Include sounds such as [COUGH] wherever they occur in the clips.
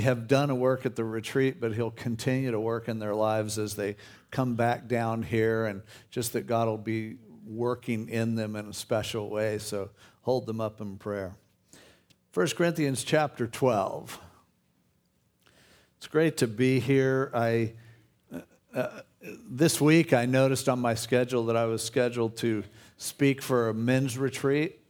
have done a work at the retreat, but He'll continue to work in their lives as they come back down here, and just that God will be working in them in a special way. So hold them up in prayer. 1 Corinthians chapter 12. It's great to be here. I, uh, uh, this week, I noticed on my schedule that I was scheduled to speak for a men's retreat,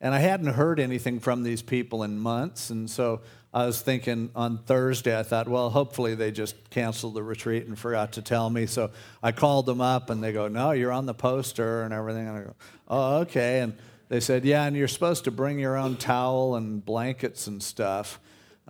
and I hadn't heard anything from these people in months, and so I was thinking on Thursday, I thought, well, hopefully they just canceled the retreat and forgot to tell me. So I called them up and they go, no, you're on the poster and everything. And I go, oh, okay. And they said, yeah, and you're supposed to bring your own towel and blankets and stuff.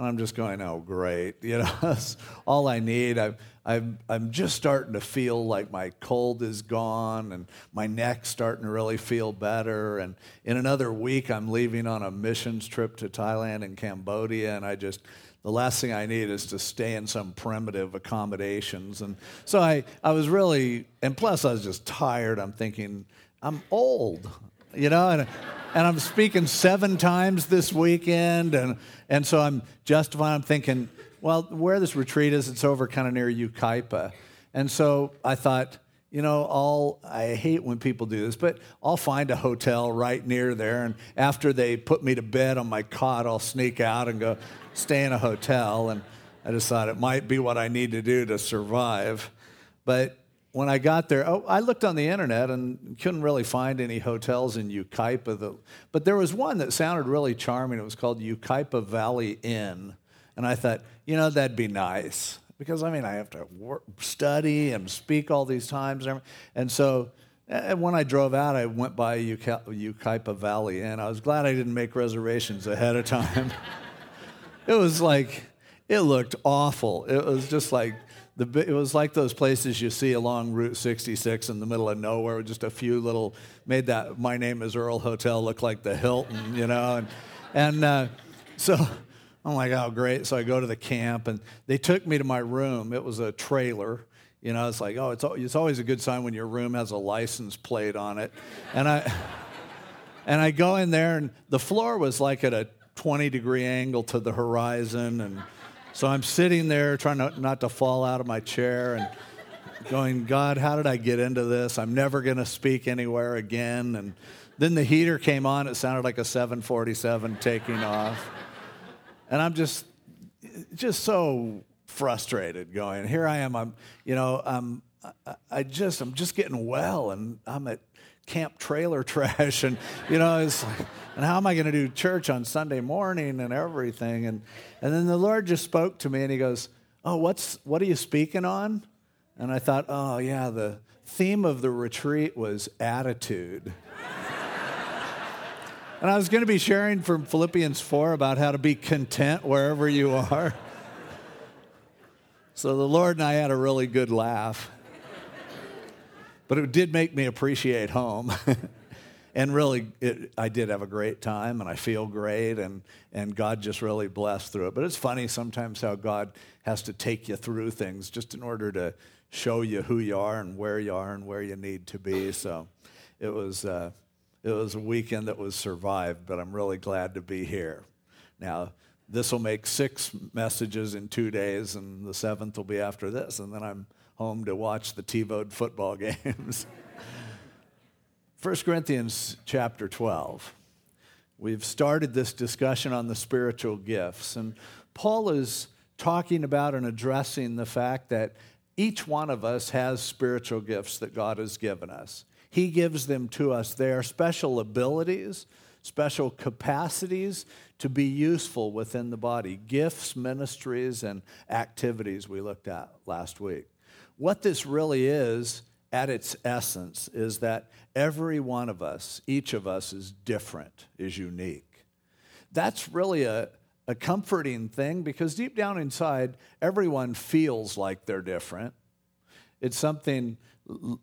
And I'm just going, oh, great. [LAUGHS] You know, that's all I need. I'm, I'm, I'm just starting to feel like my cold is gone and my neck's starting to really feel better. And in another week, I'm leaving on a missions trip to Thailand and Cambodia. And I just, the last thing I need is to stay in some primitive accommodations. And so I, I was really, and plus I was just tired. I'm thinking, I'm old, you know, and, and I'm speaking seven times this weekend. And, and so I'm justifying, I'm thinking, well, where this retreat is, it's over kind of near Yucaipa. And so I thought, you know, I'll, I hate when people do this, but I'll find a hotel right near there. And after they put me to bed on my cot, I'll sneak out and go stay in a hotel. And I just thought it might be what I need to do to survive. But when I got there, oh, I looked on the internet and couldn't really find any hotels in Yucaipa. But there was one that sounded really charming. It was called Yucaipa Valley Inn. And I thought, you know, that'd be nice because I mean, I have to work, study and speak all these times. And so and when I drove out, I went by Yucaipa Valley and I was glad I didn't make reservations ahead of time. [LAUGHS] it was like, it looked awful. It was just like, the, it was like those places you see along Route 66 in the middle of nowhere just a few little, made that My Name is Earl Hotel look like the Hilton, you know? And, and uh, so I'm like, oh, great. So I go to the camp, and they took me to my room. It was a trailer. You know, it's like, oh, it's, it's always a good sign when your room has a license plate on it. And I, and I go in there, and the floor was like at a 20 degree angle to the horizon. And so I'm sitting there trying to, not to fall out of my chair and going, God, how did I get into this? I'm never going to speak anywhere again. And then the heater came on. It sounded like a 747 taking off. And I'm just, just so frustrated going, here I am, I'm, you know, I'm, I just, I'm just getting well and I'm at camp trailer trash [LAUGHS] and, you know, it's like, and how am I going to do church on Sunday morning and everything? And, and then the Lord just spoke to me and he goes, oh, what's, what are you speaking on? And I thought, oh, yeah, the theme of the retreat was attitude. [LAUGHS] And I was going to be sharing from Philippians 4 about how to be content wherever you are. So the Lord and I had a really good laugh. But it did make me appreciate home. [LAUGHS] and really, it, I did have a great time and I feel great, and, and God just really blessed through it. But it's funny sometimes how God has to take you through things just in order to show you who you are and where you are and where you need to be. So it was. Uh, it was a weekend that was survived, but I'm really glad to be here. Now, this will make six messages in two days, and the seventh will be after this, and then I'm home to watch the TiVo football [LAUGHS] games. 1 Corinthians chapter 12. We've started this discussion on the spiritual gifts, and Paul is talking about and addressing the fact that each one of us has spiritual gifts that God has given us. He gives them to us. They are special abilities, special capacities to be useful within the body, gifts, ministries, and activities we looked at last week. What this really is, at its essence, is that every one of us, each of us, is different, is unique. That's really a, a comforting thing because deep down inside, everyone feels like they're different. It's something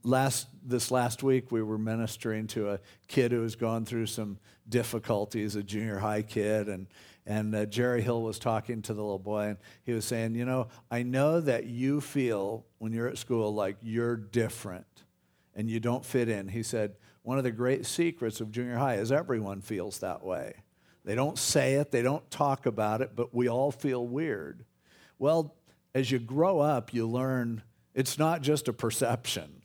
last this last week we were ministering to a kid who was going through some difficulties a junior high kid and and uh, jerry hill was talking to the little boy and he was saying you know i know that you feel when you're at school like you're different and you don't fit in he said one of the great secrets of junior high is everyone feels that way they don't say it they don't talk about it but we all feel weird Well, as you grow up, you learn it's not just a perception.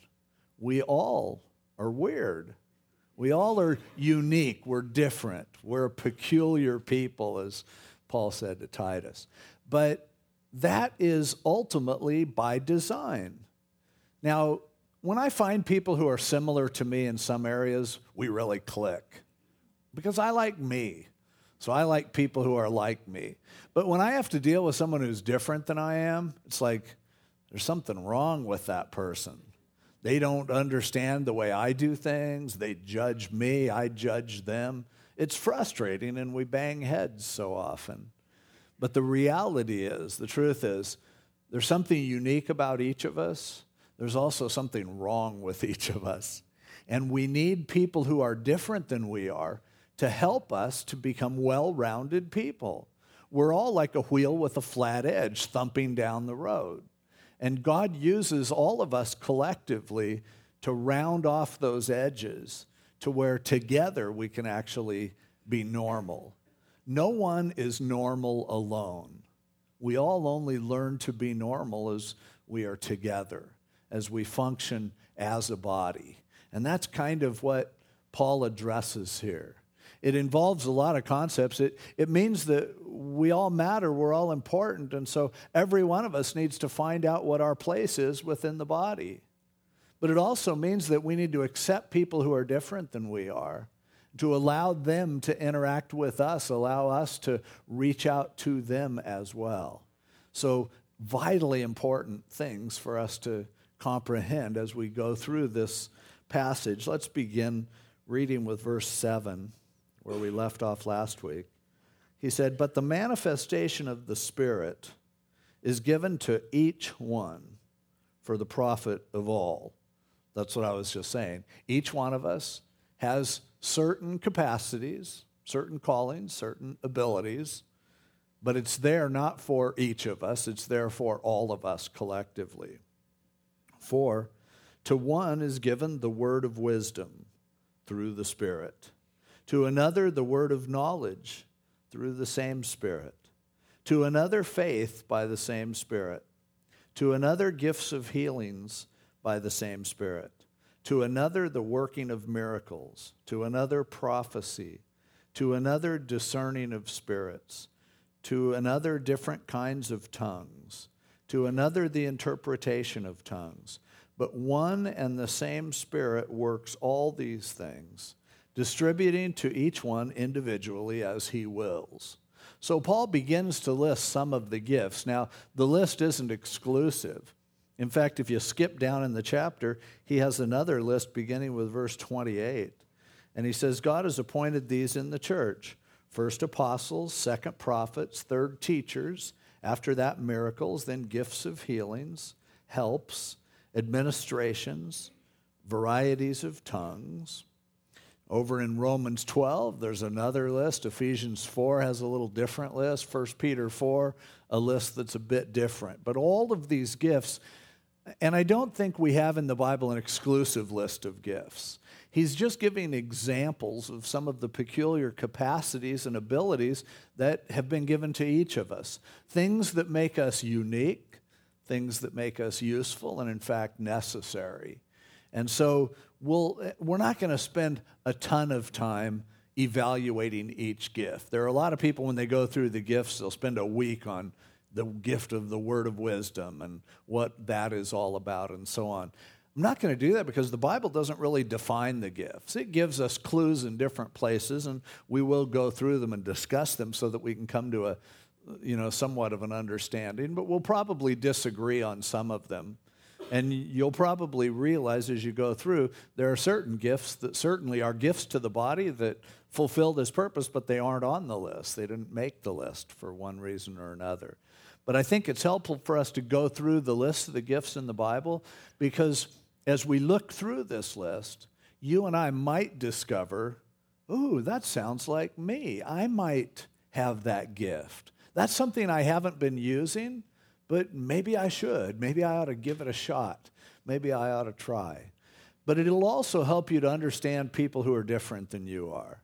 We all are weird. We all are unique. We're different. We're a peculiar people, as Paul said to Titus. But that is ultimately by design. Now, when I find people who are similar to me in some areas, we really click because I like me. So I like people who are like me. But when I have to deal with someone who's different than I am, it's like there's something wrong with that person. They don't understand the way I do things. They judge me, I judge them. It's frustrating, and we bang heads so often. But the reality is, the truth is, there's something unique about each of us. There's also something wrong with [LAUGHS] each of us. And we need people who are different than we are to help us to become well rounded people. We're all like a wheel with a flat edge thumping down the road. And God uses all of us collectively to round off those edges to where together we can actually be normal. No one is normal alone. We all only learn to be normal as we are together, as we function as a body. And that's kind of what Paul addresses here. It involves a lot of concepts. It, it means that we all matter, we're all important, and so every one of us needs to find out what our place is within the body. But it also means that we need to accept people who are different than we are, to allow them to interact with us, allow us to reach out to them as well. So, vitally important things for us to comprehend as we go through this passage. Let's begin reading with verse 7 where we left off last week. He said, But the manifestation of the Spirit is given to each one for the profit of all. That's what I was just saying. Each one of us has certain capacities, certain callings, certain abilities, but it's there not for each of us, it's there for all of us collectively. For to one is given the word of wisdom through the Spirit to another, the word of knowledge through the same Spirit. To another, faith by the same Spirit. To another, gifts of healings by the same Spirit. To another, the working of miracles. To another, prophecy. To another, discerning of spirits. To another, different kinds of tongues. To another, the interpretation of tongues. But one and the same Spirit works all these things distributing to each one individually as he wills. So Paul begins to list some of the gifts. Now, the list isn't exclusive. In fact, if you skip down in the chapter, he has another list beginning with verse 28. And he says, God has appointed these in the church first apostles, second prophets, third teachers, after that, miracles, then gifts of healings, helps, administrations, varieties of tongues. Over in Romans 12, there's another list. Ephesians 4 has a little different list. 1 Peter 4, a list that's a bit different. But all of these gifts, and I don't think we have in the Bible an exclusive list of gifts. He's just giving examples of some of the peculiar capacities and abilities that have been given to each of us. Things that make us unique, things that make us useful, and in fact necessary. And so we'll, eh, we're not going to spend a ton of time evaluating each gift. There are a lot of people, when they go through the gifts, they'll spend a week on the gift of the word of wisdom and what that is all about and so on. I'm not going to do that because the Bible doesn't really define the gifts. It gives us clues in different places, and we will go through them and discuss them so that we can come to a, you know, somewhat of an understanding. But we'll probably disagree on some of them. And you'll probably realize as you go through, there are certain gifts that certainly are gifts to the body that fulfill this purpose, but they aren't on the list. They didn't make the list for one reason or another. But I think it's helpful for us to go through the list of the gifts in the Bible because as we look through this list, you and I might discover, ooh, that sounds like me. I might have that gift. That's something I haven't been using but maybe I should. Maybe I ought to give it a shot. Maybe I ought to try. But it'll also help you to understand people who are different than you are.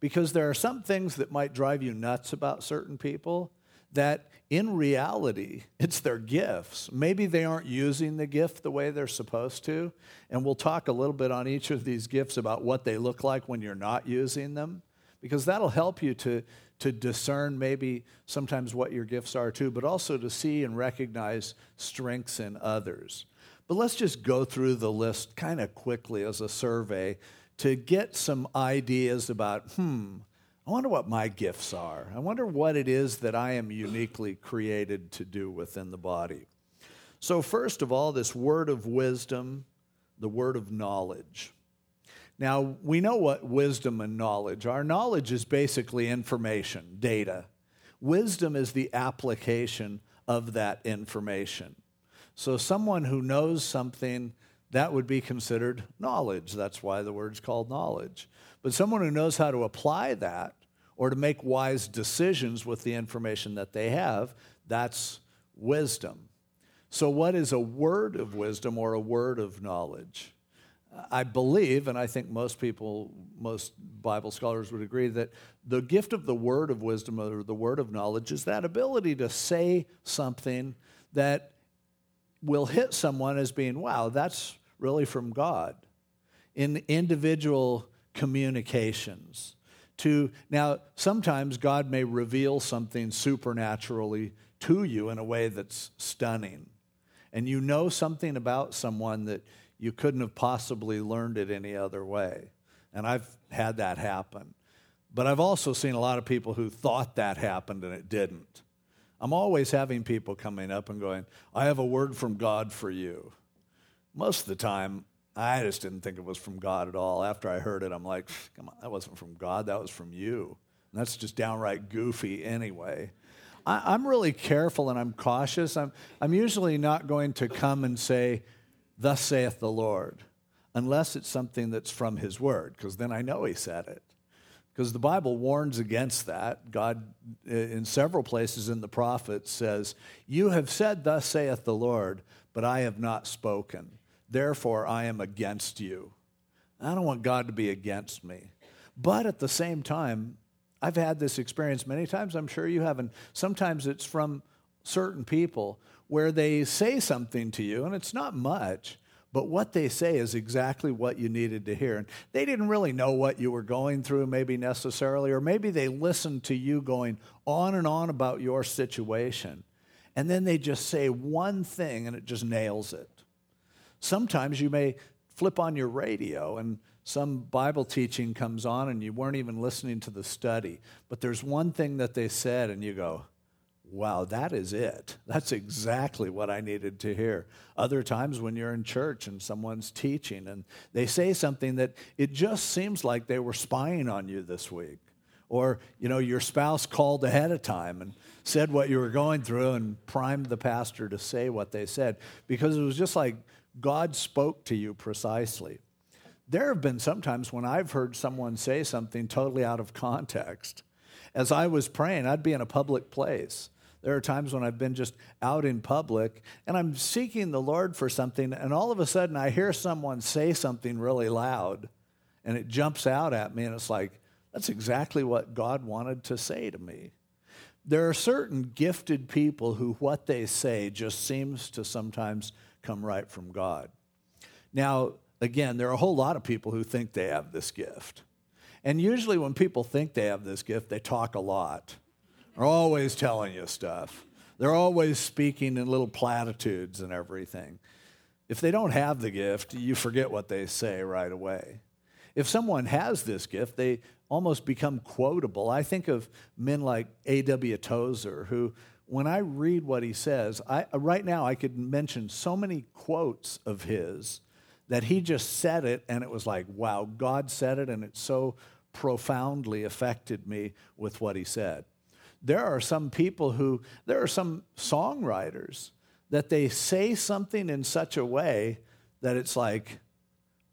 Because there are some things that might drive you nuts about certain people that in reality, [LAUGHS] it's their gifts. Maybe they aren't using the gift the way they're supposed to. And we'll talk a little bit on each of these gifts about what they look like when you're not using them, because that'll help you to, to discern maybe sometimes what your gifts are too, but also to see and recognize strengths in others. But let's just go through the list kind of quickly as a survey to get some ideas about, hmm, I wonder what my gifts are. I wonder what it is that I am uniquely created to do within the body. So, first of all, this word of wisdom, the word of knowledge. Now, we know what wisdom and knowledge are. Knowledge is basically information, data. Wisdom is the application of that information. So, someone who knows something, that would be considered knowledge. That's why the word's called knowledge. But someone who knows how to apply that or to make wise decisions with the information that they have, that's wisdom. So, what is a word of wisdom or a word of knowledge? I believe, and I think most people, most Bible scholars would agree, that the gift of the word of wisdom or the word of knowledge is that ability to say something that will hit someone as being, wow, that's really from God. In individual communications. To now, sometimes God may reveal something supernaturally to you in a way that's stunning. And you know something about someone that you couldn't have possibly learned it any other way. And I've had that happen. But I've also seen a lot of people who thought that happened and it didn't. I'm always having people coming up and going, I have a word from God for you. Most of the time, I just didn't think it was from God at all. After I heard it, I'm like, come on, that wasn't from God, that was from you. And that's just downright goofy anyway. I, am really careful and I'm cautious. I'm, I'm usually not going to come and say, Thus saith the Lord, unless it's something that's from His Word, because then I know He said it. Because the Bible warns against that. God, in several places in the prophets, says, You have said, Thus saith the Lord, but I have not spoken. Therefore, I am against you. I don't want God to be against me. But at the same time, I've had this experience many times. I'm sure you haven't. Sometimes it's from certain people where they say something to you, and it's not much, but what they say is exactly what you needed to hear. And they didn't really know what you were going through, maybe necessarily, or maybe they listened to you going on and on about your situation. And then they just say one thing and it just nails it. Sometimes you may flip on your radio and some Bible teaching comes on and you weren't even listening to the study, but there's one thing that they said and you go, wow, that is it. That's exactly what I needed to hear. Other times when you're in church and someone's teaching and they say something that it just seems like they were spying on you this week. Or, you know, your spouse called ahead of time and said what you were going through and primed the pastor to say what they said because it was just like God spoke to you precisely. There have been sometimes when I've heard someone say something totally out of context. As I was praying, I'd be in a public place. There are times when I've been just out in public and I'm seeking the Lord for something, and all of a sudden I hear someone say something really loud, and it jumps out at me, and it's like, that's exactly what God wanted to say to me. There are certain gifted people who what they say just seems to sometimes come right from God. Now, again, there are a whole lot of people who think they have this gift. And usually, when people think they have this gift, they talk a lot. They're always telling you stuff. They're always speaking in little platitudes and everything. If they don't have the gift, you forget what they say right away. If someone has this gift, they almost become quotable. I think of men like A.W. Tozer, who when I read what he says, I, right now I could mention so many quotes of his that he just said it and it was like, wow, God said it and it so profoundly affected me with what he said. There are some people who, there are some songwriters that they say something in such a way that it's like,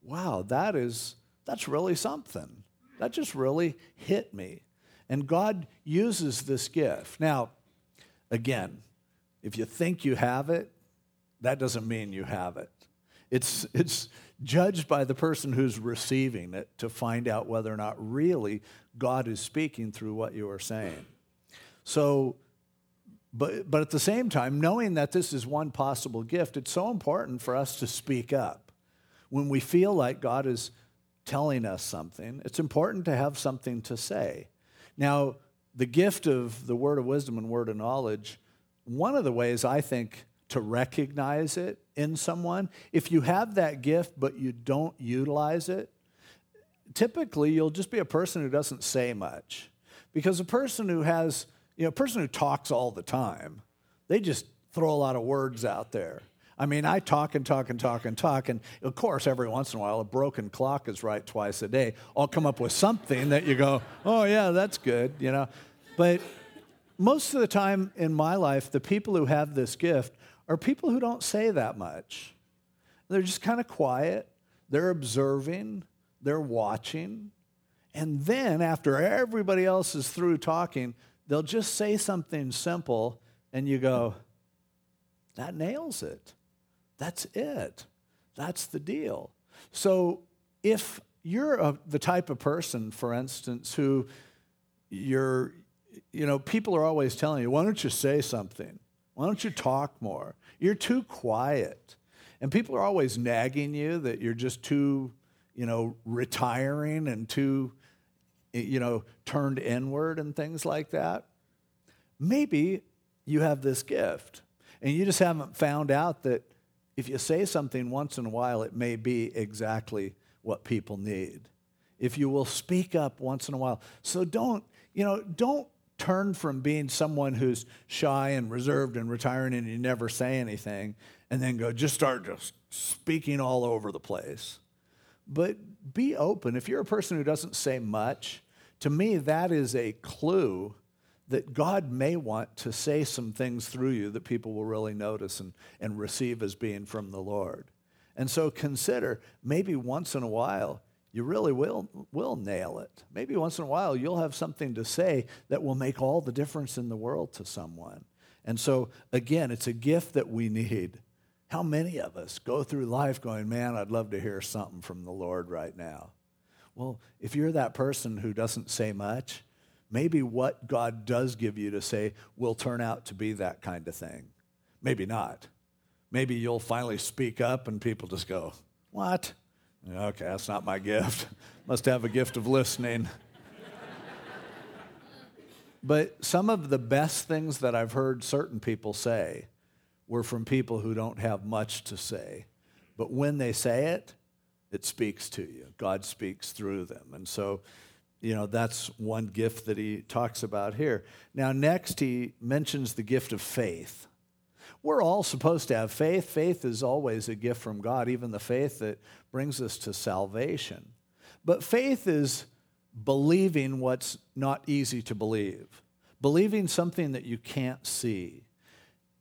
wow, that is, that's really something. That just really hit me. And God uses this gift. Now, Again, if you think you have it, that doesn't mean you have it. It's, it's judged by the person who's receiving it to find out whether or not really God is speaking through what you are saying. So, But, but at the same time, knowing that this is one possible gift, it's so important for us to speak up. When we feel like God is telling us something, it's important to have something to say. Now, the gift of the word of wisdom and word of knowledge, one of the ways I think to recognize it in someone, if you have that gift but you don't utilize it, typically you'll just be a person who doesn't say much. Because a person who has, you know, a person who talks all the time, they just throw a lot of words out there. I mean, I talk and talk and talk and talk, and of course, every once in a while, a broken clock is right twice a day. I'll come up with something that you go, oh, yeah, that's good, you know. But most of the time in my life, the people who have this gift are people who don't say that much. They're just kind of quiet, they're observing, they're watching. And then, after everybody else is through talking, they'll just say something simple, and you go, that nails it. That's it. That's the deal. So, if you're a, the type of person, for instance, who you're, you know, people are always telling you, why don't you say something? Why don't you talk more? You're too quiet. And people are always nagging you that you're just too, you know, retiring and too, you know, turned inward and things like that. Maybe you have this gift and you just haven't found out that if you say something once in a while, it may be exactly what people need. If you will speak up once in a while. So don't, you know, don't turn from being someone who's shy and reserved and retiring and you never say anything and then go just start just speaking all over the place. But be open. If you're a person who doesn't say much, to me, that is a clue that God may want to say some things through you that people will really notice and, and receive as being from the Lord. And so consider maybe once in a while you really will, will nail it. Maybe once in a while you'll have something to say that will make all the difference in the world to someone. And so, again, it's a gift that we need. How many of us go through life going, man, I'd love to hear something from the Lord right now? Well, if you're that person who doesn't say much, maybe what God does give you to say will turn out to be that kind of thing. Maybe not. Maybe you'll finally speak up and people just go, What? Okay, that's not my gift. [LAUGHS] Must have a gift of listening. [LAUGHS] but some of the best things that I've heard certain people say were from people who don't have much to say. But when they say it, it speaks to you. God speaks through them. And so you know, that's one gift that he talks about here. Now, next, he mentions the gift of faith. We're all supposed to have faith. Faith is always a gift from God, even the faith that brings us to salvation. But faith is believing what's not easy to believe, believing something that you can't see.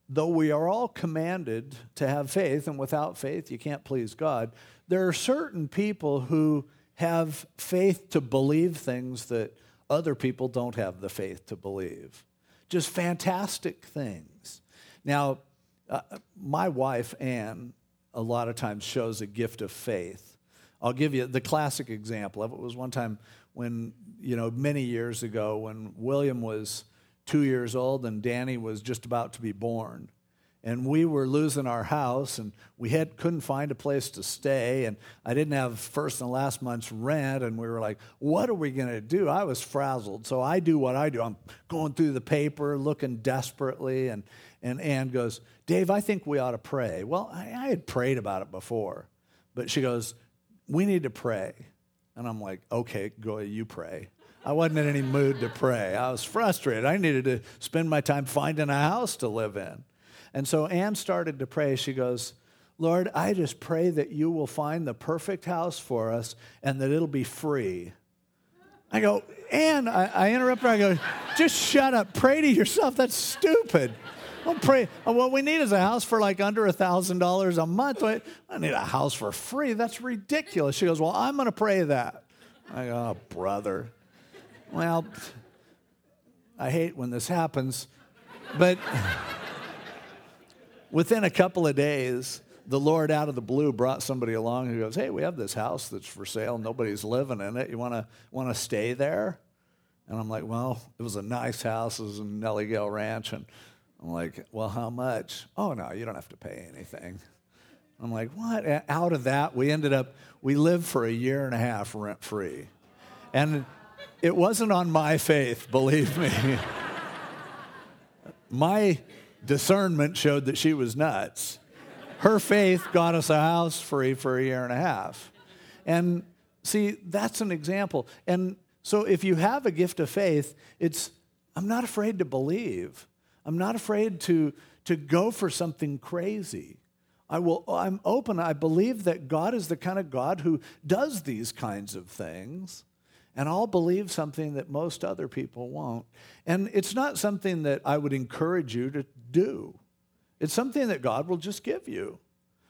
Though we are all commanded to have faith, and without faith, you can't please God, there are certain people who have faith to believe things that other people don't have the faith to believe. Just fantastic things. Now, uh, my wife, Anne, a lot of times shows a gift of faith. I'll give you the classic example of it was one time when, you know, many years ago when William was two years old and Danny was just about to be born. And we were losing our house and we had couldn't find a place to stay and i didn't have first and last month's rent and we were like what are we going to do? I was frazzled. So i do what i do. I'm going through the paper looking desperately and and ann goes dave i think we ought to pray. Well i, I had prayed about it before but she goes we need to pray. And i'm like okay go you pray I wasn't in any mood to pray. I was frustrated. I needed to spend my time finding a house to live in. And so Ann started to pray. She goes, Lord, I just pray that you will find the perfect house for us and that it'll be free. I go, Ann, I, I interrupt her. I go, just shut up. Pray to yourself. That's stupid. Don't pray. Oh, what we need is a house for like under a $1,000 a month. I need a house for free. That's ridiculous. She goes, Well, I'm going to pray that. I go, Oh, brother. Well, I hate when this happens, but within a couple of days, the Lord out of the blue brought somebody along who goes, Hey, we have this house that's for sale. Nobody's living in it. You want to want to stay there? And I'm like, Well, it was a nice house. It was in Nellie Gail Ranch. And I'm like, well, how much? Oh, no, you don't have to pay anything. I'm like, what? Out of that, we ended up, we lived for a year and a half rent free. And it wasn't on my faith, believe me. my discernment showed that she was nuts. Her faith got us a house free for a year and a half. And see, that's an example. And so if you have a gift of faith, it's, I'm not afraid to believe. I'm not afraid to, to go for something crazy. I will, I'm open. I believe that God is the kind of God who does these kinds of things. And I'll believe something that most other people won't. And it's not something that I would encourage you to do, it's something that God will just give you.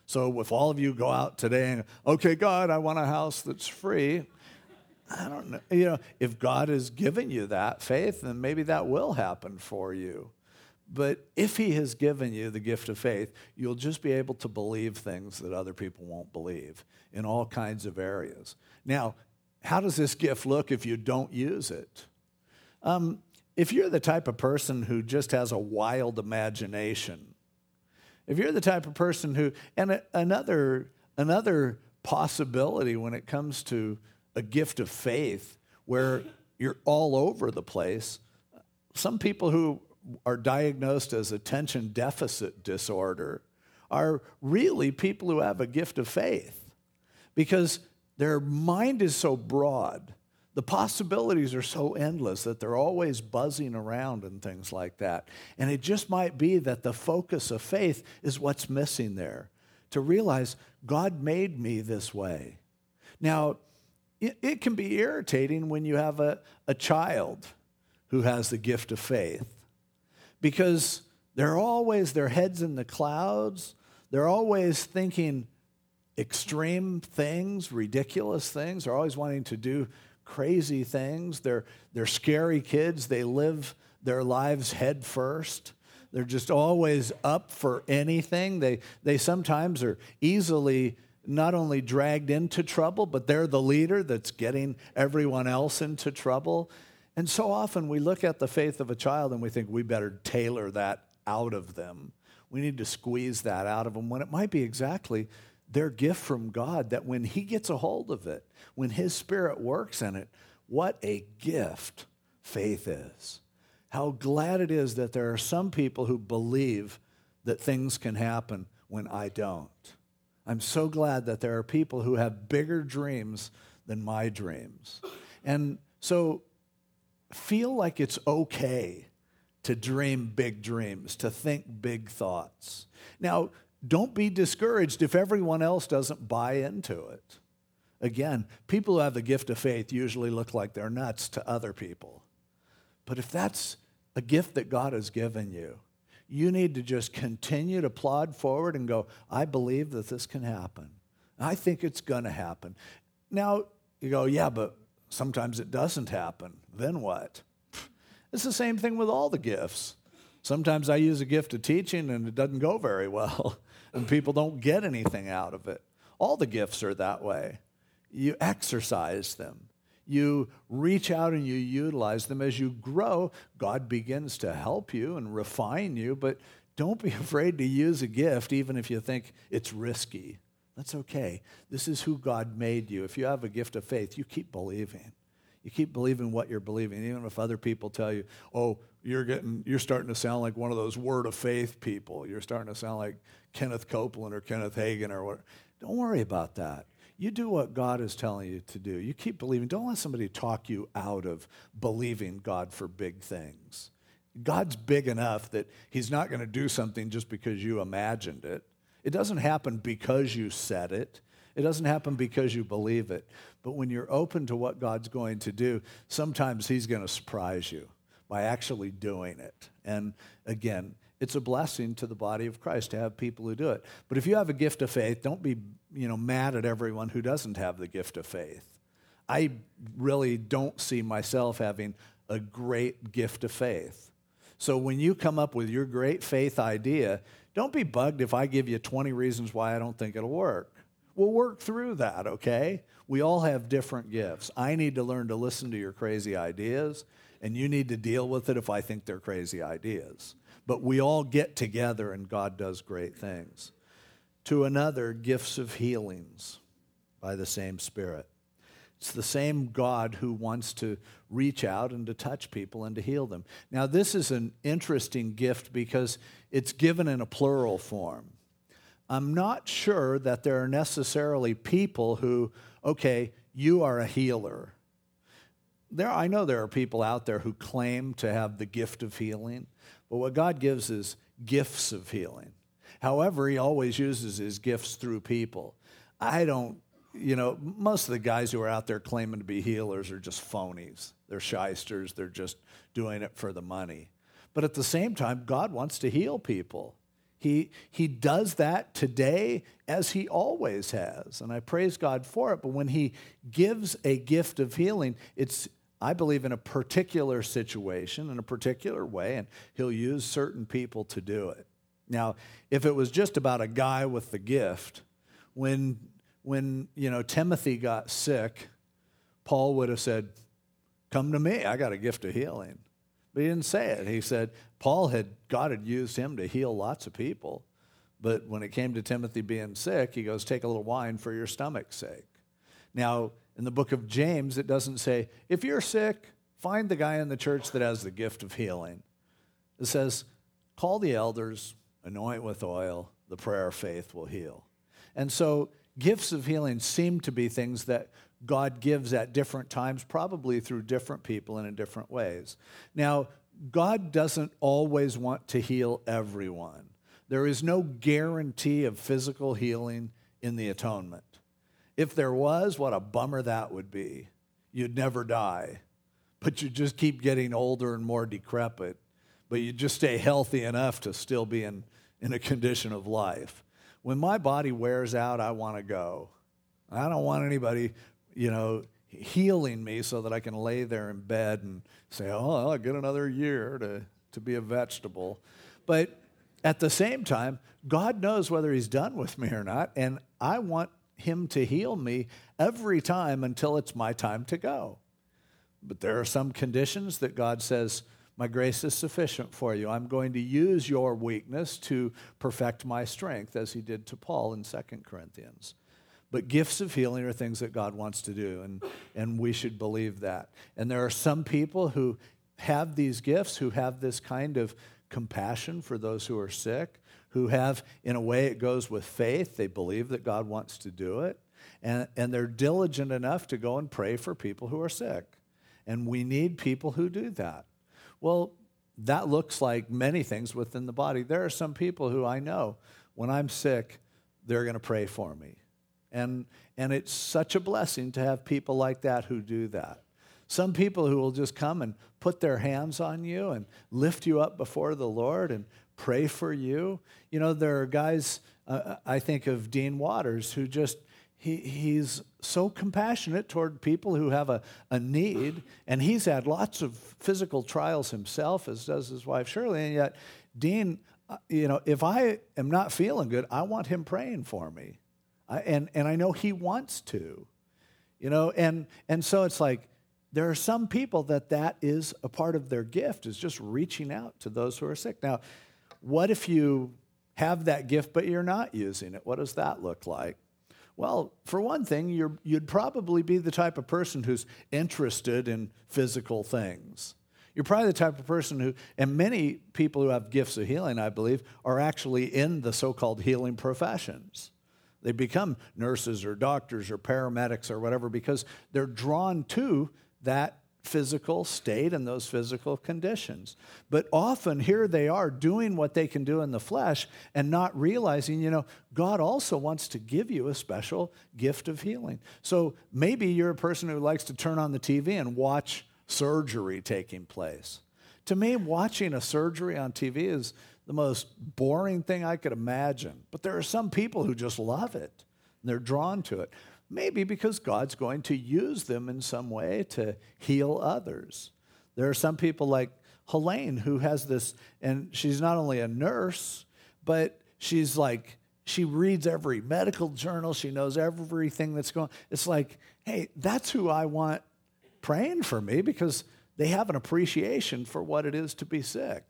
So if all of you go out today and, okay, God, I want a house that's free, I don't know. You know, if God has given you that faith, then maybe that will happen for you. But if He has given you the gift of faith, you'll just be able to believe things that other people won't believe in all kinds of areas. Now, how does this gift look if you don't use it? Um, if you're the type of person who just has a wild imagination, if you're the type of person who, and another, another possibility when it comes to a gift of faith where you're all over the place, some people who are diagnosed as attention deficit disorder are really people who have a gift of faith because their mind is so broad. The possibilities are so endless that they're always buzzing around and things like that. And it just might be that the focus of faith is what's missing there to realize God made me this way. Now, it, can be irritating when you have a, a child who has the gift of faith because they're always, their heads in the clouds. They're always thinking extreme things, ridiculous things. They're always wanting to do crazy things. They're, they're scary kids. They live their lives head first. They're just always up for anything. They, they sometimes are easily not only dragged into trouble, but they're the leader that's getting everyone else into trouble. And so often we look at the faith of a child and we think we better tailor that out of them. We need to squeeze that out of them when it might be exactly their gift from God that when He gets a hold of it, when His Spirit works in it, what a gift faith is. How glad it is that there are some people who believe that things can happen when I don't. I'm so glad that there are people who have bigger dreams than my dreams. And so feel like it's okay to dream big dreams, to think big thoughts. Now, don't be discouraged if everyone else doesn't buy into it. Again, people who have the gift of faith usually look like they're nuts to other people. But if that's a gift that God has given you, you need to just continue to plod forward and go, I believe that this can happen. I think it's going to happen. Now, you go, yeah, but sometimes it doesn't happen then what? It's the same thing with all the gifts. Sometimes I use a gift of teaching and it doesn't go very well, and people don't get anything out of it. All the gifts are that way. You exercise them, you reach out and you utilize them. As you grow, God begins to help you and refine you, but don't be [LAUGHS] afraid to use a gift even if you think it's risky. That's okay. This is who God made you. If you have a gift of faith, you keep believing. You keep believing what you're believing, even if other people tell you, oh, you're getting you're starting to sound like one of those word of faith people. You're starting to sound like Kenneth Copeland or Kenneth Hagin or what. Don't worry about that. You do what God is telling you to do. You keep believing. Don't let somebody talk you out of believing God for big things. God's big enough that He's not going to do something just because you imagined it. It doesn't happen because you said it. It doesn't happen because you believe it. But when you're open to what God's going to do, sometimes He's going to surprise you by actually doing it. And again, it's a blessing to the body of Christ to have people who do it. But if you have a gift of faith, don't be you know, mad at everyone who doesn't have the gift of faith. I really don't see myself having a great gift of faith. So when you come up with your great faith idea, don't be bugged if I give you 20 reasons why I don't think it'll work. We'll work through that, okay? We all have different gifts. I need to learn to listen to your crazy ideas, and you need to deal with it if I think they're crazy ideas. but we all get together and God does great things. To another, gifts of healings by the same Spirit. It's the same God who wants to reach out and to touch people and to heal them. Now, this is an interesting gift because it's given in a plural form. I'm not sure that there are necessarily people who, okay, you are a healer. There, I know there are people out there who claim to have the gift of healing, but what God gives is gifts of healing. However, He always uses His gifts through people. I don't you know, most of the guys who are out there claiming to be healers are just phonies. They're shysters. They're just doing it for the money. But at the same time, God wants to heal people. He, he does that today as he always has. And I praise God for it. But when he gives a gift of healing, it's, I believe, in a particular situation, in a particular way, and he'll use certain people to do it. Now, if it was just about a guy with the gift, when when you know Timothy got sick, Paul would have said, "Come to me. I got a gift of healing." But he didn't say it. He said Paul had God had used him to heal lots of people, but when it came to Timothy being sick, he goes, "Take a little wine for your stomach's sake." Now, in the book of James, it doesn't say, "If you're sick, find the guy in the church that has the gift of healing." It says, "Call the elders, anoint with oil, the prayer of faith will heal." And so gifts of healing seem to be things that God gives at different times, probably through different people and in different ways. Now, God doesn't always want to heal everyone. There is no guarantee of physical healing in the atonement. If there was, what a bummer that would be. You'd never die, but you just keep getting older and more decrepit, but you just stay healthy enough to still be in, in a condition of life when my body wears out, I want to go. I don't want anybody, you know, healing me so that I can lay there in bed and say, oh, I'll get another year to, to be a vegetable. But at the same time, God knows whether He's done with me or not, and I want Him to heal me every time until it's my time to go. But there are some conditions that God says, my grace is sufficient for you. I'm going to use your weakness to perfect my strength, as he did to Paul in 2 Corinthians. But gifts of healing are things that God wants to do, and, and we should believe that. And there are some people who have these gifts, who have this kind of compassion for those who are sick, who have, in a way, it goes with faith. They believe that God wants to do it, and, and they're diligent enough to go and pray for people who are sick. And we need people who do that. Well, that looks like many things within the body. There are some people who I know when I'm sick, they're going to pray for me. And, and it's such a blessing to have people like that who do that. Some people who will just come and put their hands on you and lift you up before the Lord and pray for you. You know, there are guys, uh, I think of Dean Waters, who just he, he's so compassionate toward people who have a, a need, and he's had lots of physical trials himself, as does his wife Shirley, and yet Dean, uh, you know, if I am not feeling good, I want him praying for me. I, and, and I know he wants to, you know, and, and so it's like there are some people that that is a part of their gift, is just reaching out to those who are sick. Now, what if you have that gift, but you're not using it? What does that look like? Well, for one thing, you would probably be the type of person who's interested in physical things. You're probably the type of person who, and many people who have gifts of healing, I believe, are actually in the so called healing professions. They become nurses or doctors or paramedics or whatever because they're drawn to that physical state and those physical conditions. But often here they are doing what they can do in the flesh and not realizing, you know, God also wants to give you a special gift of healing. So maybe you're a person who likes to turn on the TV and watch surgery taking place. To me, watching a surgery on TV is the most boring thing I could imagine. But there are some people who just love it. And they're drawn to it. Maybe because God's going to use them in some way to heal others. There are some people like Helene who has this, and she's not only a nurse, but she's like, she reads every medical journal, she knows everything that's going It's like, hey, that's who I want praying for me because they have an appreciation for what it is to be sick.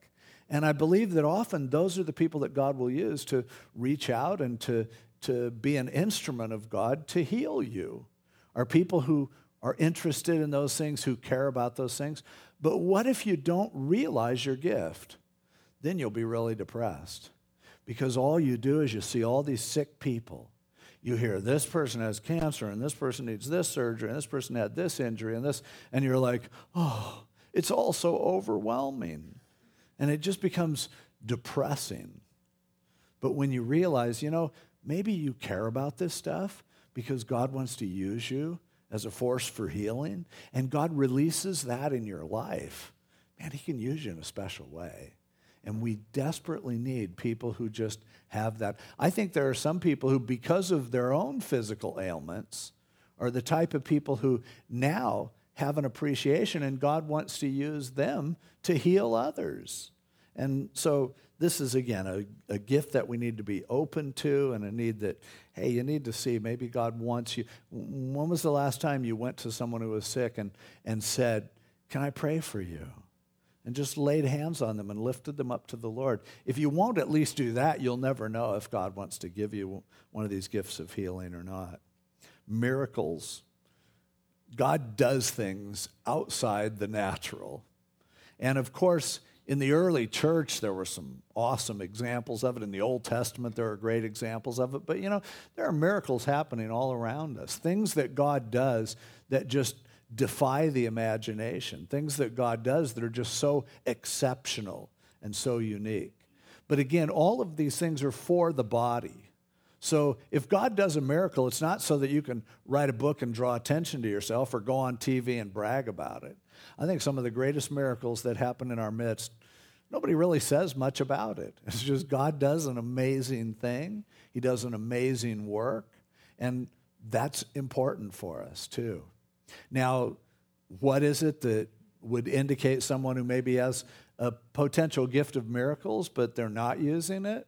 And I believe that often those are the people that God will use to reach out and to, to be an instrument of God to heal you, are people who are interested in those things, who care about those things. But what if you don't realize your gift? Then you'll be really depressed because all you do is you see all these sick people. You hear this person has cancer and this person needs this surgery and this person had this injury and this, and you're like, oh, it's all so overwhelming. And it just becomes depressing. But when you realize, you know, maybe you care about this stuff because God wants to use you as a force for healing, and God releases that in your life, man, He can use you in a special way. And we desperately need people who just have that. I think there are some people who, because of their own physical ailments, are the type of people who now have an appreciation, and God wants to use them to heal others. And so, this is again a, a gift that we need to be open to, and a need that, hey, you need to see maybe God wants you. When was the last time you went to someone who was sick and, and said, Can I pray for you? And just laid hands on them and lifted them up to the Lord. If you won't at least do that, you'll never know if God wants to give you one of these gifts of healing or not. Miracles God does things outside the natural. And of course, in the early church, there were some awesome examples of it. In the Old Testament, there are great examples of it. But you know, there are miracles happening all around us, things that God does that just defy the imagination, things that God does that are just so exceptional and so unique. But again, all of these things are for the body. So if God does a miracle, it's not so that you can write a book and draw attention to yourself or go on TV and brag about it. I think some of the greatest miracles that happen in our midst, nobody really says much about it. [LAUGHS] It's just God does an amazing thing, He does an amazing work, and that's important for us too. Now, what is it that would indicate someone who maybe has a potential gift of miracles, but they're not using it?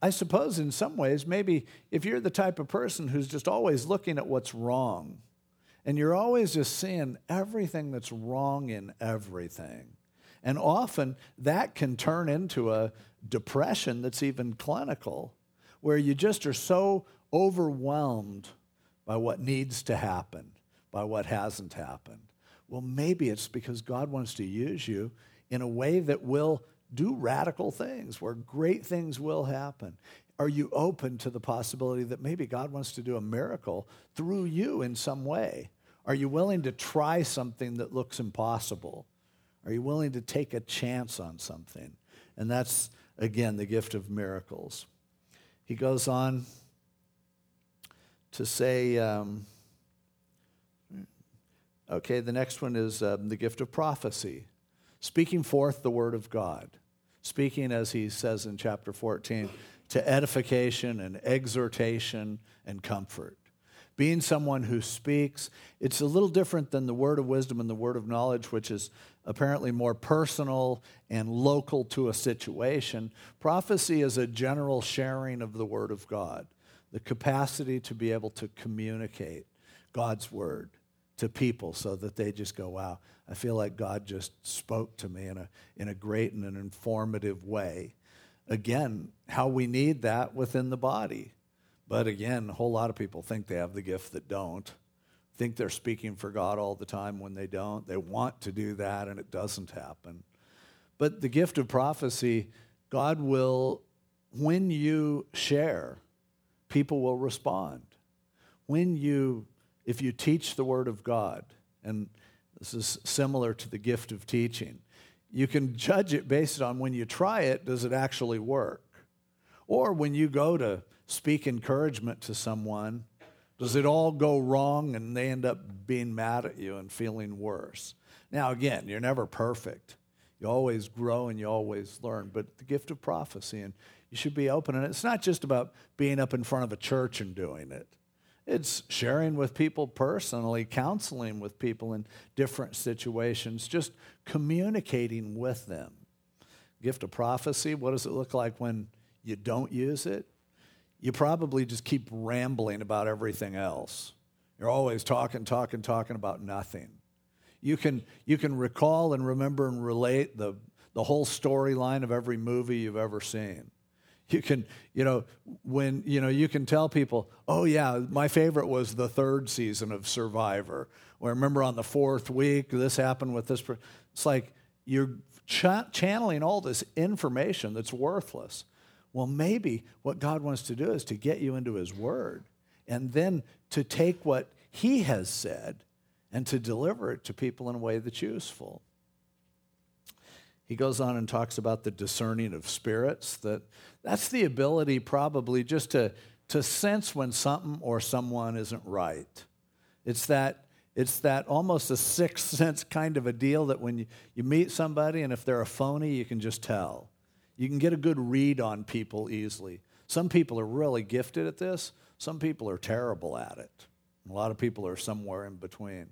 I suppose in some ways, maybe if you're the type of person who's just always looking at what's wrong, and you're always just seeing everything that's wrong in everything, and often that can turn into a depression that's even clinical, where you just are so overwhelmed by what needs to happen, by what hasn't happened. Well, maybe it's because God wants to use you in a way that will do radical things where great things will happen. Are you open to the possibility that maybe God wants to do a miracle through you in some way? Are you willing to try something that looks impossible? Are you willing to take a chance on something? And that's, again, the gift of miracles. He goes on to say, um, okay, the next one is um, the gift of prophecy, speaking forth the word of God speaking, as he says in chapter 14, to edification and exhortation and comfort. Being someone who speaks, it's a little different than the word of wisdom and the word of knowledge, which is apparently more personal and local to a situation. Prophecy is a general sharing of the word of God, the capacity to be able to communicate God's word to people so that they just go, wow, I feel like God just spoke to me in a, in a great and an informative way. Again, how we need that within the body. But again, a whole lot of people think they have the gift that don't. Think they're speaking for God all the time when they don't. They want to do that and it doesn't happen. But the gift of prophecy, God will, when you share, people will respond. When you, if you teach the Word of God, and this is similar to the gift of teaching. You can judge it based on when you try it, does it actually work? Or when you go to speak encouragement to someone, does it all go wrong and they end up being mad at you and feeling worse? Now, again, you're never perfect. You always grow and you always learn, but the gift of prophecy, and you should be open. And it's not just about being up in front of a church and doing it. It's sharing with people personally, counseling with people in different situations, just communicating with them. Gift of prophecy, what does it look like when you don't use it? You probably just keep rambling about everything else. You're always talking, talking, talking about nothing. You can, you can recall and remember and relate the, the whole storyline of every movie you've ever seen. You can, you know, when, you know, you can tell people, oh, yeah, my favorite was the third season of Survivor. Or remember on the fourth week, this happened with this. It's like you're ch- channeling all this information that's worthless. Well, maybe what God wants to do is to get you into His Word and then to take what He has said and to deliver it to people in a way that's useful. He goes on and talks about the discerning of spirits, that that's the ability probably just to, to sense when something or someone isn't right. It's that it's that almost a sixth sense kind of a deal that when you, you meet somebody and if they're a phony, you can just tell. You can get a good read on people easily. Some people are really gifted at this, some people are terrible at it. A lot of people are somewhere in between.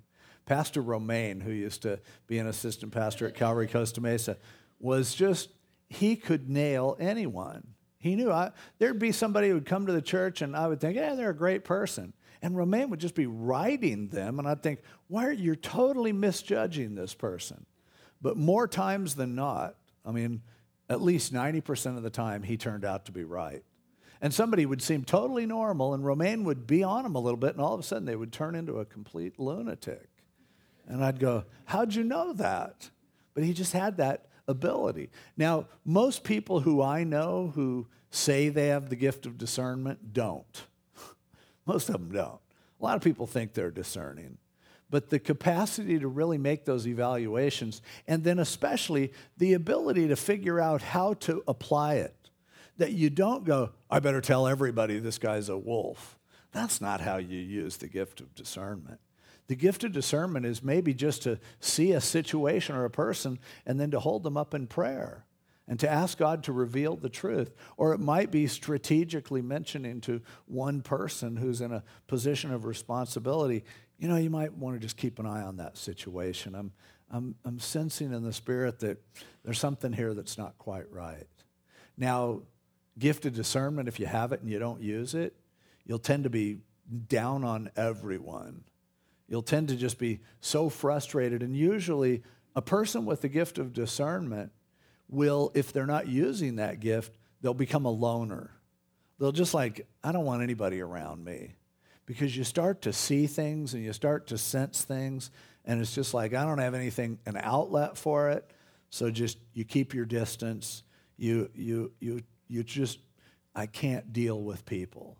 Pastor Romaine, who used to be an assistant pastor at Calvary Costa Mesa, was just, he could nail anyone. He knew I, there'd be somebody who would come to the church and I would think, yeah, they're a great person. And Romaine would just be writing them, and I'd think, why are you totally misjudging this person? But more times than not, I mean, at least 90% of the time, he turned out to be right. And somebody would seem totally normal, and Romaine would be on him a little bit, and all of a sudden they would turn into a complete lunatic. And I'd go, How'd you know that? But he just had that ability. Now, most people who I know who say they have the gift of discernment don't. [LAUGHS] Most of them don't. A lot of people think they're discerning. But the capacity to really make those evaluations, and then especially the ability to figure out how to apply it. That you don't go, I better tell everybody this guy's a wolf. That's not how you use the gift of discernment. The gift of discernment is maybe just to see a situation or a person and then to hold them up in prayer and to ask God to reveal the truth. Or it might be strategically mentioning to one person who's in a position of responsibility, you know, you might want to just keep an eye on that situation. I'm, I'm, I'm sensing in the spirit that there's something here that's not quite right. Now, gifted discernment, if you have it and you don't use it, you'll tend to be down on everyone. You'll tend to just be so frustrated. And usually, a person with the gift of discernment will, if they're not using that gift, they'll become a loner. They'll just like, I don't want anybody around me. Because you start to see things and you start to sense things, and it's just like, I don't have anything, an outlet for it. So just you keep your distance. You, you, you, you just, I can't deal with people.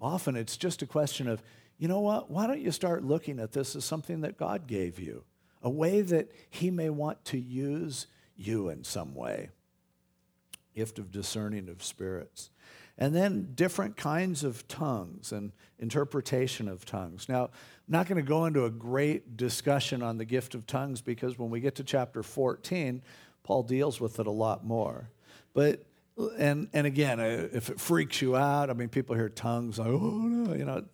Often it's just a question of, you know what? Why don't you start looking at this as something that God gave you? A way that He may want to use you in some way. Gift of discerning of spirits. And then different kinds of tongues and interpretation of tongues. Now, I'm not going to go into a great discussion on the gift of tongues because when we get to chapter 14, Paul deals with it a lot more. But and and again, uh, if it freaks you out, I mean, people hear tongues, like, oh no, you know,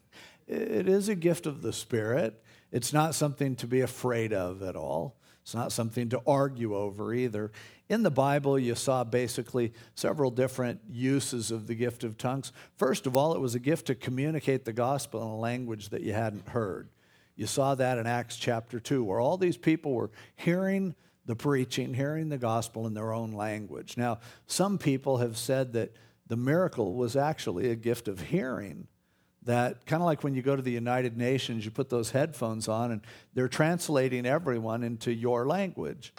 it is a gift of the Spirit. It's not something to be afraid of at all. It's not something to argue over either. In the Bible, you saw basically several different uses of the gift of tongues. First of all, it was a gift to communicate the gospel in a language that you hadn't heard. You saw that in Acts chapter 2, where all these people were hearing the preaching, hearing the gospel in their own language. Now, some people have said that the miracle was actually a gift of hearing that kind of like when you go to the United Nations, you put those headphones on and they're translating everyone into your language.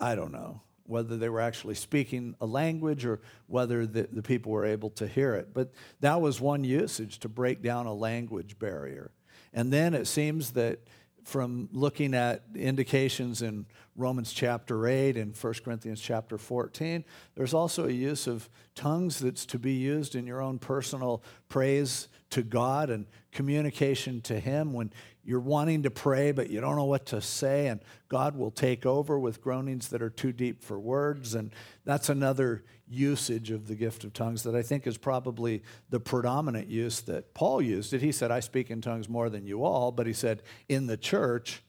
I don't know whether they were actually speaking a language or whether the, the people were able to hear it. But that was one usage to break down a language barrier. And then it seems that from looking at indications in Romans chapter 8 and 1 Corinthians chapter 14, there's also a use of tongues that's to be used in your own personal praise to God and communication to Him when you're wanting to pray but you don't know what to say, and God will take over with groanings that are too deep for words. And that's another usage of the gift of tongues that I think is probably the predominant use that Paul used it. He said, I speak in tongues more than you all, but he said, in the church,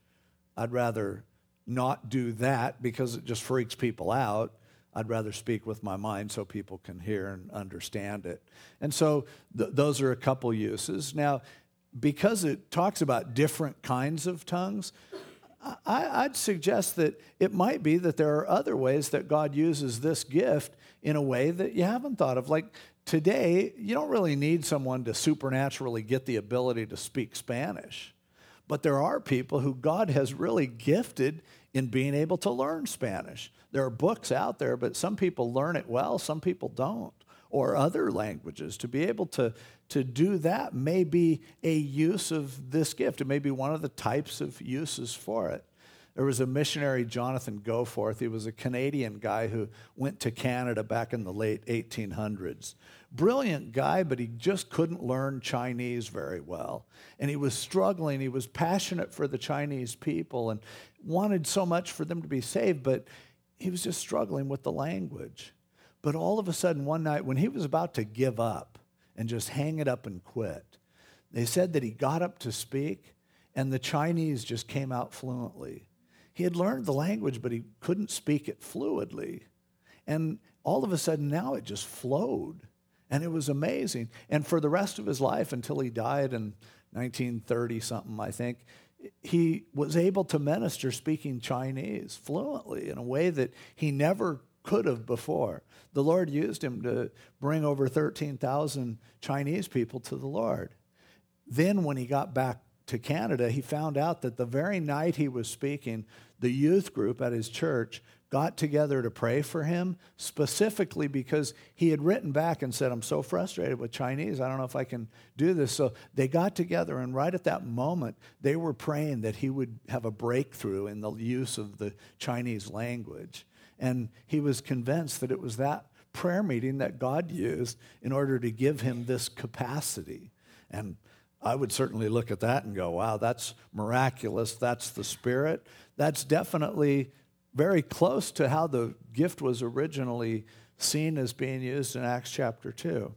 I'd rather not do that because it just freaks people out. I'd rather speak with my mind so people can hear and understand it. And so th- those are a couple uses. Now, because it talks about different kinds of tongues, I, would suggest that it might be that there are other ways that God uses this gift in a way that you haven't thought of. Like today, you don't really need someone to supernaturally get the ability to speak Spanish. But there are people who God has really gifted in being able to learn Spanish. There are books out there, but some people learn it well, some people don't, or other languages. To be able to, to do that may be a use of this gift. It may be one of the types of uses for it. There was a missionary, Jonathan Goforth. He was a Canadian guy who went to Canada back in the late 1800s. Brilliant guy, but he just couldn't learn Chinese very well. And he was struggling. He was passionate for the Chinese people and wanted so much for them to be saved, but he was just struggling with the language. But all of a sudden, one night, when he was about to give up and just hang it up and quit, they said that he got up to speak, and the Chinese just came out fluently. He had learned the language, but he couldn't speak it fluidly. And all of a sudden, now it just flowed. And it was amazing. And for the rest of his life, until he died in 1930 something, I think, he was able to minister speaking Chinese fluently in a way that he never could have before. The Lord used him to bring over 13,000 Chinese people to the Lord. Then, when he got back to Canada, he found out that the very night he was speaking, the youth group at his church got together to pray for him, specifically because he had written back and said, I'm so frustrated with Chinese, I don't know if I can do this. So they got together, and right at that moment, they were praying that he would have a breakthrough in the use of the Chinese language. And he was convinced that it was that prayer meeting that God used in order to give him this capacity. And I would certainly look at that and go, wow, that's miraculous. That's the Spirit. That's definitely very close to how the gift was originally seen as being used in Acts chapter 2.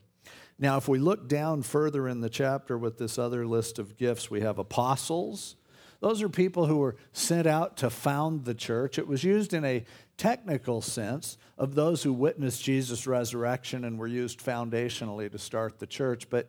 Now, if we look down further in the chapter with this other list of gifts, we have apostles. Those are people who were sent out to found the church. It was used in a technical sense of those who witnessed Jesus' resurrection and were used foundationally to start the church. But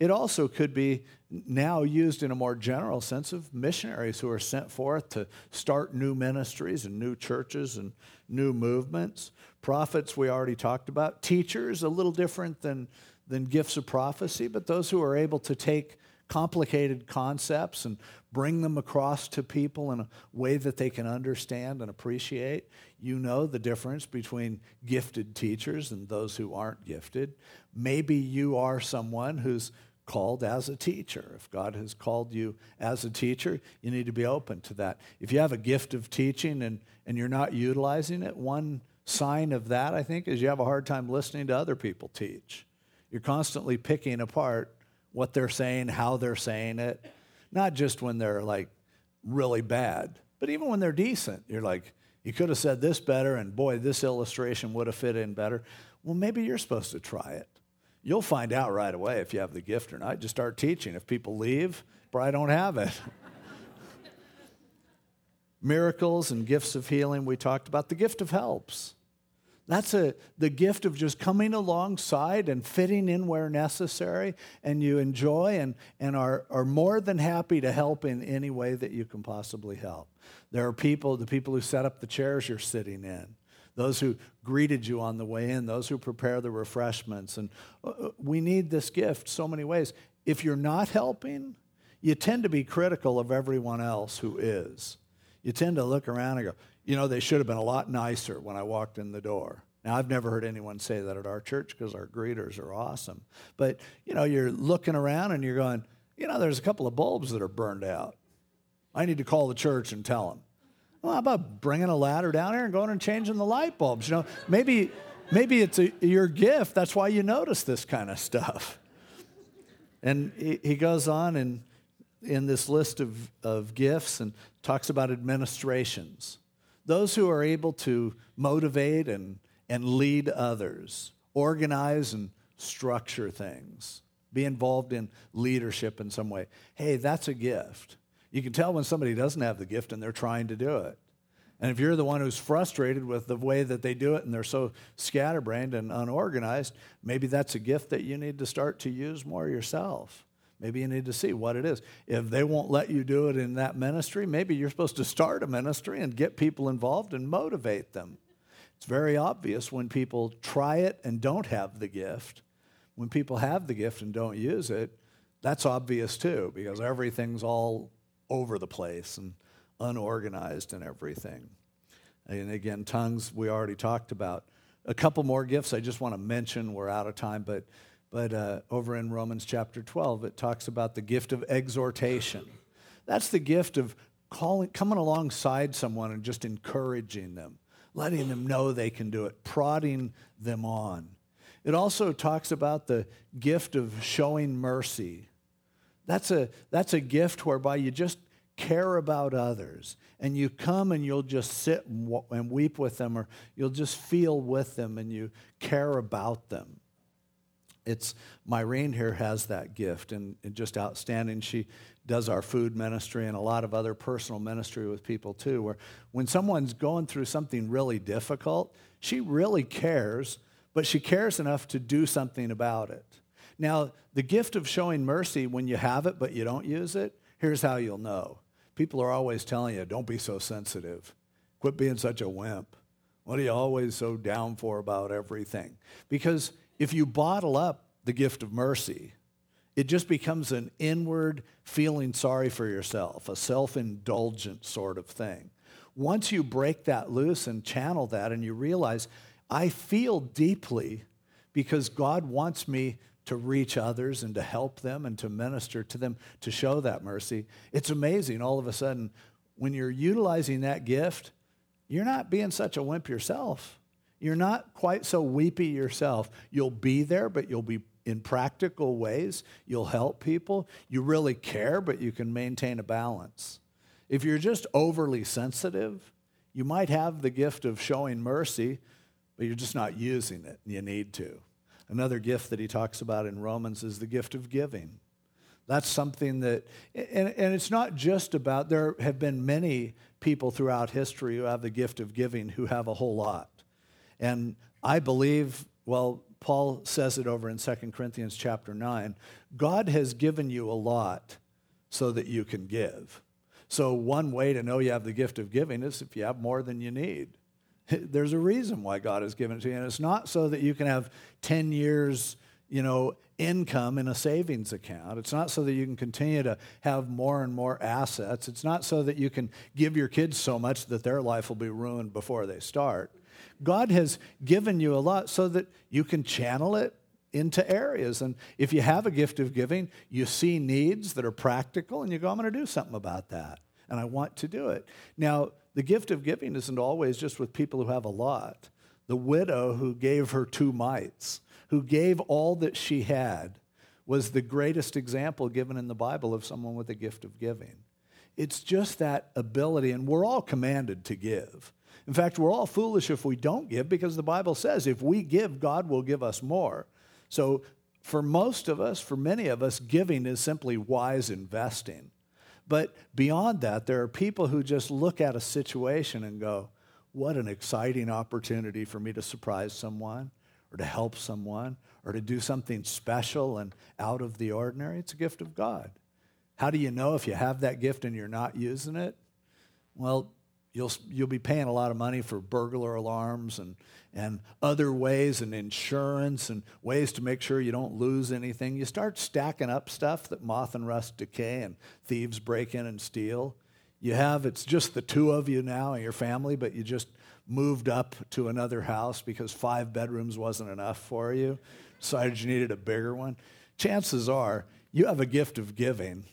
it also could be now used in a more general sense of missionaries who are sent forth to start new ministries and new churches and new movements. Prophets, we already talked about. Teachers, a little different than, than gifts of prophecy, but those who are able to take complicated concepts and bring them across to people in a way that they can understand and appreciate. You know the difference between gifted teachers and those who aren't gifted. Maybe you are someone who's called as a teacher. If God has called you as a teacher, you need to be open to that. If you have a gift of teaching and, and you're not utilizing it, one sign of that, I think, is you have a hard time listening to other people teach. You're constantly picking apart what they're saying, how they're saying it, not just when they're like really bad, but even when they're decent. You're like, you could have said this better, and boy, this illustration would have fit in better. Well, maybe you're supposed to try it. You'll find out right away if you have the gift or not. Just start teaching. If people leave, probably don't have it. [LAUGHS] Miracles and gifts of healing, we talked about. The gift of helps. That's a, the gift of just coming alongside and fitting in where necessary, and you enjoy and, and are, are more than happy to help in any way that you can possibly help. There are people, the people who set up the chairs you're sitting in, those who greeted you on the way in, those who prepare the refreshments. And uh, uh, we need this gift so many ways. If you're not helping, you tend to be critical of everyone else who is. You tend to look around and go, you know, they should have been a lot nicer when I walked in the door. Now, I've never heard anyone say that at our church because our greeters are awesome. But, you know, you're looking around and you're going, you know, there's a couple of bulbs that are burned out. I need to call the church and tell them. Well, how about bringing a ladder down here and going and changing the light bulbs? You know, maybe, maybe it's a, your gift. That's why you notice this kind of stuff. And he, he goes on in, in this list of, of gifts and talks about administrations those who are able to motivate and, and lead others, organize and structure things, be involved in leadership in some way. Hey, that's a gift. You can tell when somebody doesn't have the gift and they're trying to do it. And if you're the one who's frustrated with the way that they do it and they're so scatterbrained and unorganized, maybe that's a gift that you need to start to use more yourself. Maybe you need to see what it is. If they won't let you do it in that ministry, maybe you're supposed to start a ministry and get people involved and motivate them. It's very obvious when people try it and don't have the gift. When people have the gift and don't use it, that's obvious too, because everything's all over the place and unorganized and everything. And again, tongues we already talked about. A couple more gifts I just want to mention. We're out of time, but but uh, over in Romans chapter 12, it talks about the gift of exhortation. That's the gift of calling, coming alongside someone and just encouraging them, letting them know they can do it, prodding them on. It also talks about the gift of showing mercy. That's a, that's a gift whereby you just care about others and you come and you'll just sit and, and weep with them or you'll just feel with them and you care about them it's Myrene here has that gift and, and, just outstanding. She does our food ministry and a lot of other personal ministry with people too, where when someone's going through something really difficult, she really cares, but she cares enough to do something about it. Now, the gift of showing mercy when you have it but you don't use it, here's how you'll know. People are always telling you, don't be so sensitive. Quit being such a wimp. What are you always so down for about everything? Because if you bottle up the gift of mercy, it just becomes an inward feeling sorry for yourself, a self indulgent sort of thing. Once you break that loose and channel that, and you realize, I feel deeply because God wants me to reach others and to help them and to minister to them, to show that mercy, it's amazing all of a sudden when you're utilizing that gift, you're not being such a wimp yourself. You're not quite so weepy yourself. You'll be there, but you'll be in practical ways. You'll help people. You really care, but you can maintain a balance. If you're just overly sensitive, you might have the gift of showing mercy, but you're just not using it. You need to. Another gift that he talks about in Romans is the gift of giving. That's something that, and, and it's not just about, there have been many people throughout history who have the gift of giving who have a whole lot. And I believe, well, Paul says it over in 2 Corinthians chapter 9 God has given you a lot so that you can give. So, one way to know you have the gift of giving is if you have more than you need. [LAUGHS] There's a reason why God has given it to you. And it's not so that you can have 10 years, you know, income in a savings account. It's not so that you can continue to have more and more assets. It's not so that you can give your kids so much that their life will be ruined before they start. God has given you a lot so that you can channel it into areas. And if you have a gift of giving, you see needs that are practical and you go, I'm going to do something about that. And I want to do it. Now, the gift of giving isn't always just with people who have a lot. The widow who gave her two mites, who gave all that she had, was the greatest example given in the Bible of someone with a gift of giving. It's just that ability, and we're all commanded to give. In fact, we're all foolish if we don't give because the Bible says if we give, God will give us more. So, for most of us, for many of us, giving is simply wise investing. But beyond that, there are people who just look at a situation and go, What an exciting opportunity for me to surprise someone or to help someone or to do something special and out of the ordinary. It's a gift of God. How do you know if you have that gift and you're not using it? Well, You'll, you'll be paying a lot of money for burglar alarms and, and other ways and insurance and ways to make sure you don't lose anything. You start stacking up stuff that moth and rust decay and thieves break in and steal. You have, it's just the two of you now and your family, but you just moved up to another house because five bedrooms wasn't enough for you, decided you needed a bigger one. Chances are you have a gift of giving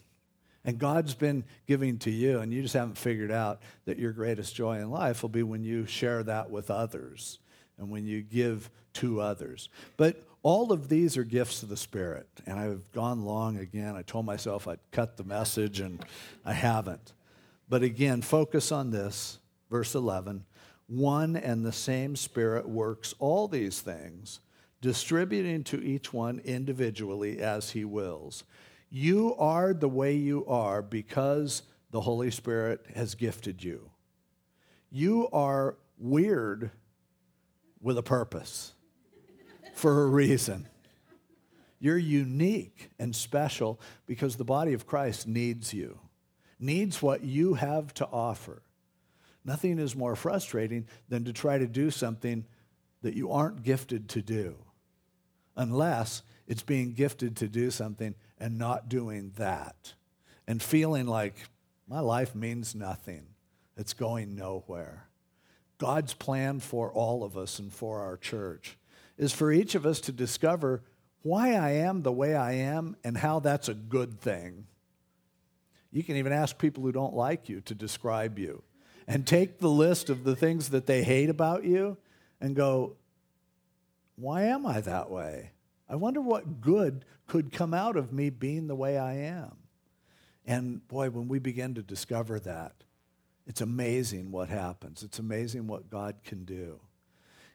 and God's been giving to you, and you just haven't figured out that your greatest joy in life will be when you share that with others and when you give to others. But all of these are gifts of the Spirit. And I've gone long again. I told myself I'd cut the message, and I haven't. But again, focus on this, verse 11. One and the same Spirit works all these things, distributing to each one individually as he wills. You are the way you are because the Holy Spirit has gifted you. You are weird with a purpose for a reason. You're unique and special because the body of Christ needs you, needs what you have to offer. Nothing is more frustrating than to try to do something that you aren't gifted to do, unless it's being gifted to do something and not doing that, and feeling like my life means nothing, it's going nowhere. God's plan for all of us and for our church is for each of us to discover why I am the way I am and how that's a good thing. You can even ask people who don't like you to describe you and take the list of the things that they hate about you and go, why am I that way? I wonder what good could come out of me being the way I am. And boy, when we begin to discover that, it's amazing what happens. It's amazing what God can do.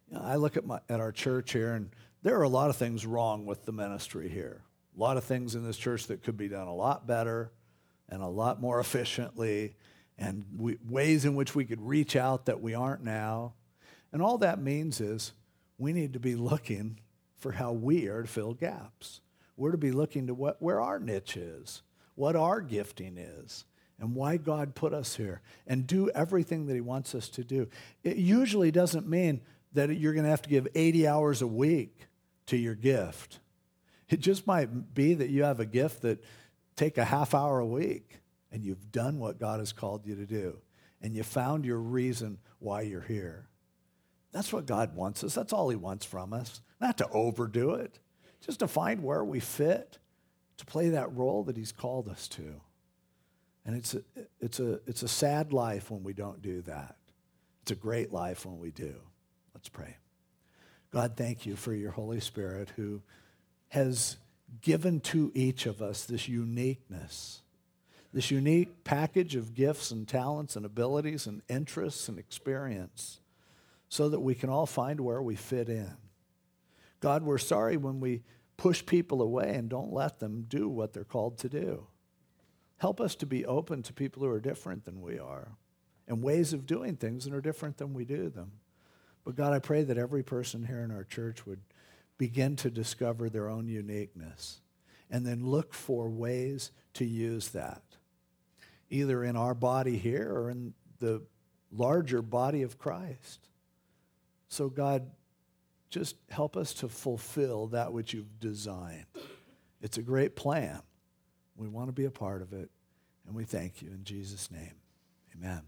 You know, I look at, my, at our church here, and there are a lot of things wrong with the ministry here. A lot of things in this church that could be done a lot better and a lot more efficiently, and we, ways in which we could reach out that we aren't now. And all that means is we need to be looking for how we are to fill gaps. We're to be looking to what, where our niche is, what our gifting is, and why God put us here, and do everything that He wants us to do. It usually doesn't mean that you're going to have to give 80 hours a week to your gift. It just might be that you have a gift that take a half hour a week and you've done what God has called you to do and you found your reason why you're here. That's what God wants us. That's all he wants from us. Not to overdo it, just to find where we fit to play that role that he's called us to. And it's a, it's a, it's a sad life when we don't do that. It's a great life when we do. Let's pray. God, thank you for your Holy Spirit who has given to each of us this uniqueness, this unique package of gifts and talents and abilities and interests and experience so that we can all find where we fit in. God, we're sorry when we push people away and don't let them do what they're called to do. Help us to be open to people who are different than we are and ways of doing things that are different than we do them. But God, I pray that every person here in our church would begin to discover their own uniqueness and then look for ways to use that, either in our body here or in the larger body of Christ. So, God, just help us to fulfill that which you've designed. It's a great plan. We want to be a part of it, and we thank you in Jesus' name. Amen.